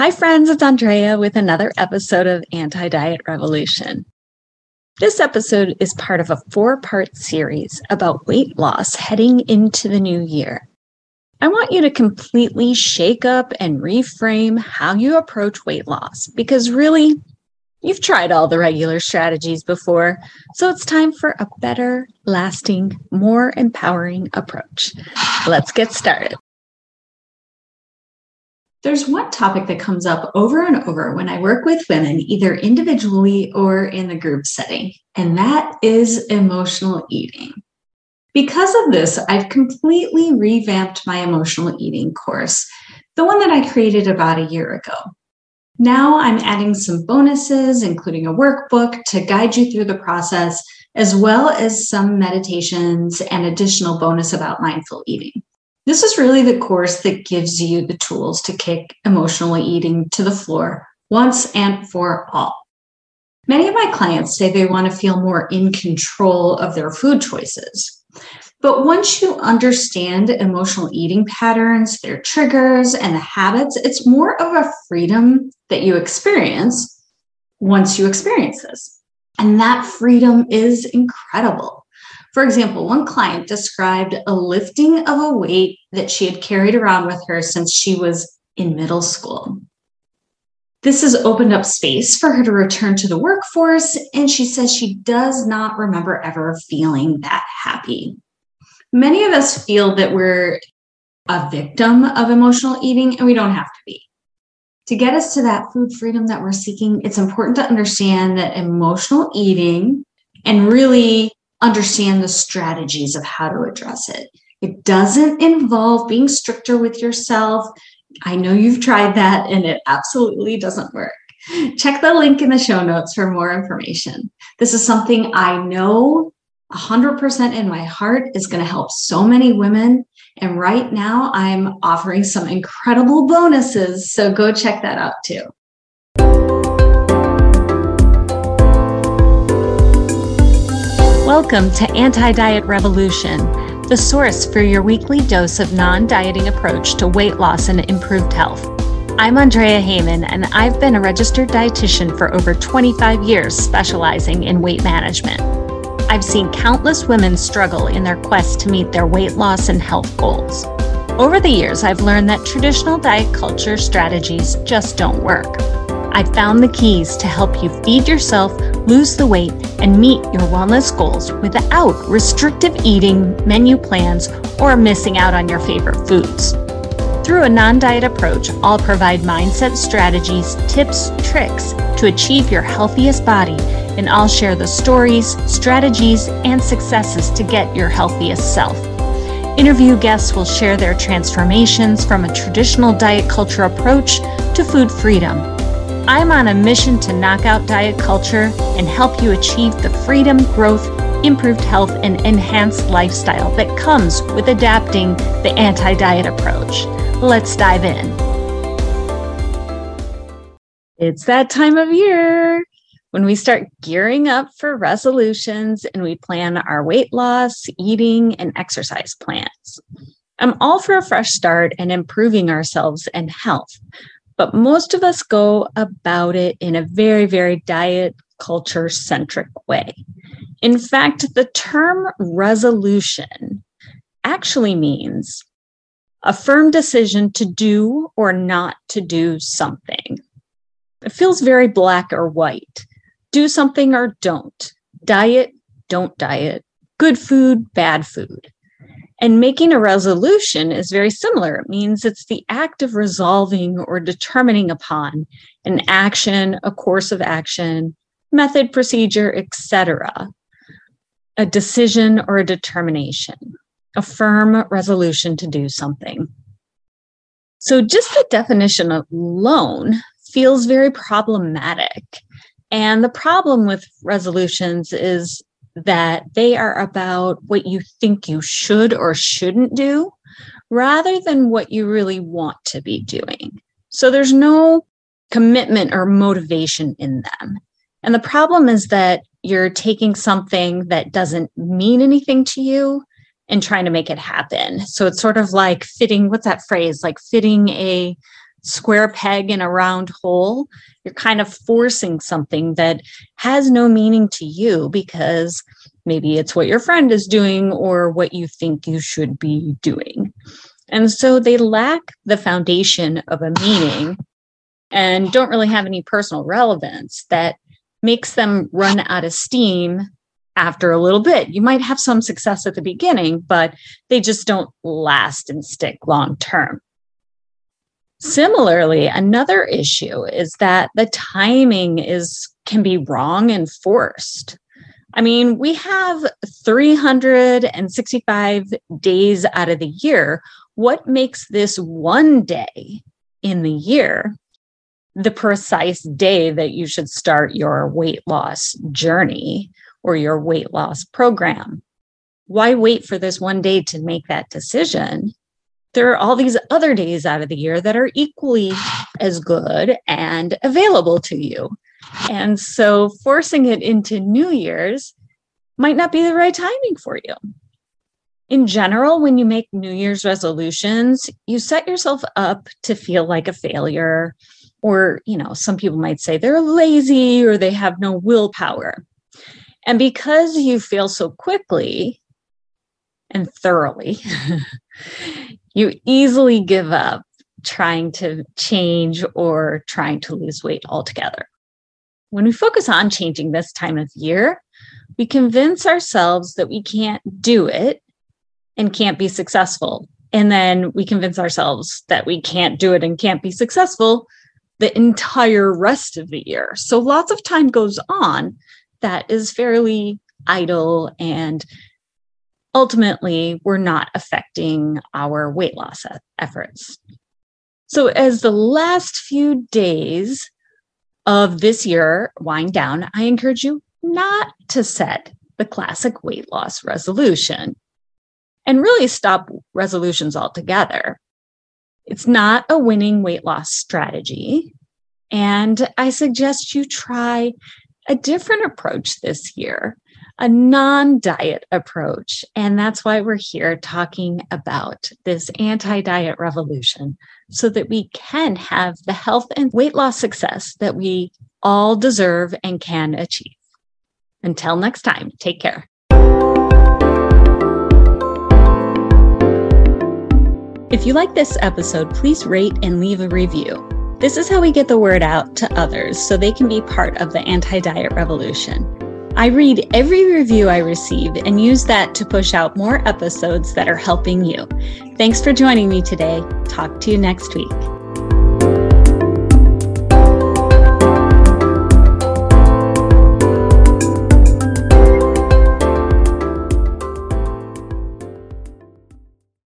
Hi, friends, it's Andrea with another episode of Anti Diet Revolution. This episode is part of a four part series about weight loss heading into the new year. I want you to completely shake up and reframe how you approach weight loss because really, you've tried all the regular strategies before, so it's time for a better, lasting, more empowering approach. Let's get started. There's one topic that comes up over and over when I work with women, either individually or in the group setting, and that is emotional eating. Because of this, I've completely revamped my emotional eating course, the one that I created about a year ago. Now I'm adding some bonuses, including a workbook to guide you through the process, as well as some meditations and additional bonus about mindful eating. This is really the course that gives you the tools to kick emotionally eating to the floor once and for all. Many of my clients say they want to feel more in control of their food choices. But once you understand emotional eating patterns, their triggers, and the habits, it's more of a freedom that you experience once you experience this. And that freedom is incredible. For example, one client described a lifting of a weight that she had carried around with her since she was in middle school. This has opened up space for her to return to the workforce, and she says she does not remember ever feeling that happy. Many of us feel that we're a victim of emotional eating, and we don't have to be. To get us to that food freedom that we're seeking, it's important to understand that emotional eating and really understand the strategies of how to address it. It doesn't involve being stricter with yourself. I know you've tried that and it absolutely doesn't work. Check the link in the show notes for more information. This is something I know 100% in my heart is going to help so many women. And right now, I'm offering some incredible bonuses. So go check that out too. Welcome to Anti Diet Revolution, the source for your weekly dose of non dieting approach to weight loss and improved health. I'm Andrea Heyman, and I've been a registered dietitian for over 25 years, specializing in weight management. I've seen countless women struggle in their quest to meet their weight loss and health goals. Over the years, I've learned that traditional diet culture strategies just don't work. I found the keys to help you feed yourself, lose the weight, and meet your wellness goals without restrictive eating, menu plans, or missing out on your favorite foods. Through a non diet approach, I'll provide mindset strategies, tips, tricks to achieve your healthiest body, and I'll share the stories, strategies, and successes to get your healthiest self. Interview guests will share their transformations from a traditional diet culture approach to food freedom I'm on a mission to knock out diet culture and help you achieve the freedom, growth, improved health, and enhanced lifestyle that comes with adapting the anti diet approach. Let's dive in. It's that time of year when we start gearing up for resolutions and we plan our weight loss, eating, and exercise plans. I'm all for a fresh start and improving ourselves and health but most of us go about it in a very, very diet culture centric way. In fact, the term resolution actually means a firm decision to do or not to do something. It feels very black or white. Do something or don't. Diet, don't diet. Good food, bad food. And making a resolution is very similar. It means it's the act of resolving or determining upon an action, a course of action, method, procedure, etc. A decision or a determination, a firm resolution to do something. So just the definition alone feels very problematic. And the problem with resolutions is that they are about what you think you should or shouldn't do rather than what you really want to be doing. So there's no commitment or motivation in them. And the problem is that you're taking something that doesn't mean anything to you and trying to make it happen. So it's sort of like fitting, what's that phrase? Like fitting a square peg in a round hole. You're kind of forcing something that has no meaning to you because maybe it's what your friend is doing or what you think you should be doing. And so they lack the foundation of a meaning and don't really have any personal relevance that makes them run out of steam after a little bit. You might have some success at the beginning, but they just don't last and stick long term. Similarly, another issue is that the timing is can be wrong and forced. I mean, we have 365 days out of the year. What makes this one day in the year the precise day that you should start your weight loss journey or your weight loss program? Why wait for this one day to make that decision? There are all these other days out of the year that are equally as good and available to you. And so forcing it into New Year's might not be the right timing for you. In general, when you make New Year's resolutions, you set yourself up to feel like a failure. Or, you know, some people might say they're lazy or they have no willpower. And because you fail so quickly and thoroughly, you easily give up trying to change or trying to lose weight altogether. When we focus on changing this time of year, we convince ourselves that we can't do it and can't be successful. And then we convince ourselves that we can't do it and can't be successful the entire rest of the year. So lots of time goes on that is fairly idle and ultimately we're not affecting our weight loss efforts. So as the last few days of this year wind down, I encourage you not to set the classic weight loss resolution and really stop resolutions altogether. It's not a winning weight loss strategy. And I suggest you try a different approach this year, a non diet approach. And that's why we're here talking about this anti diet revolution so that we can have the health and weight loss success that we all deserve and can achieve. Until next time, take care. If you like this episode, please rate and leave a review. This is how we get the word out to others so they can be part of the anti diet revolution. I read every review I receive and use that to push out more episodes that are helping you. Thanks for joining me today. Talk to you next week.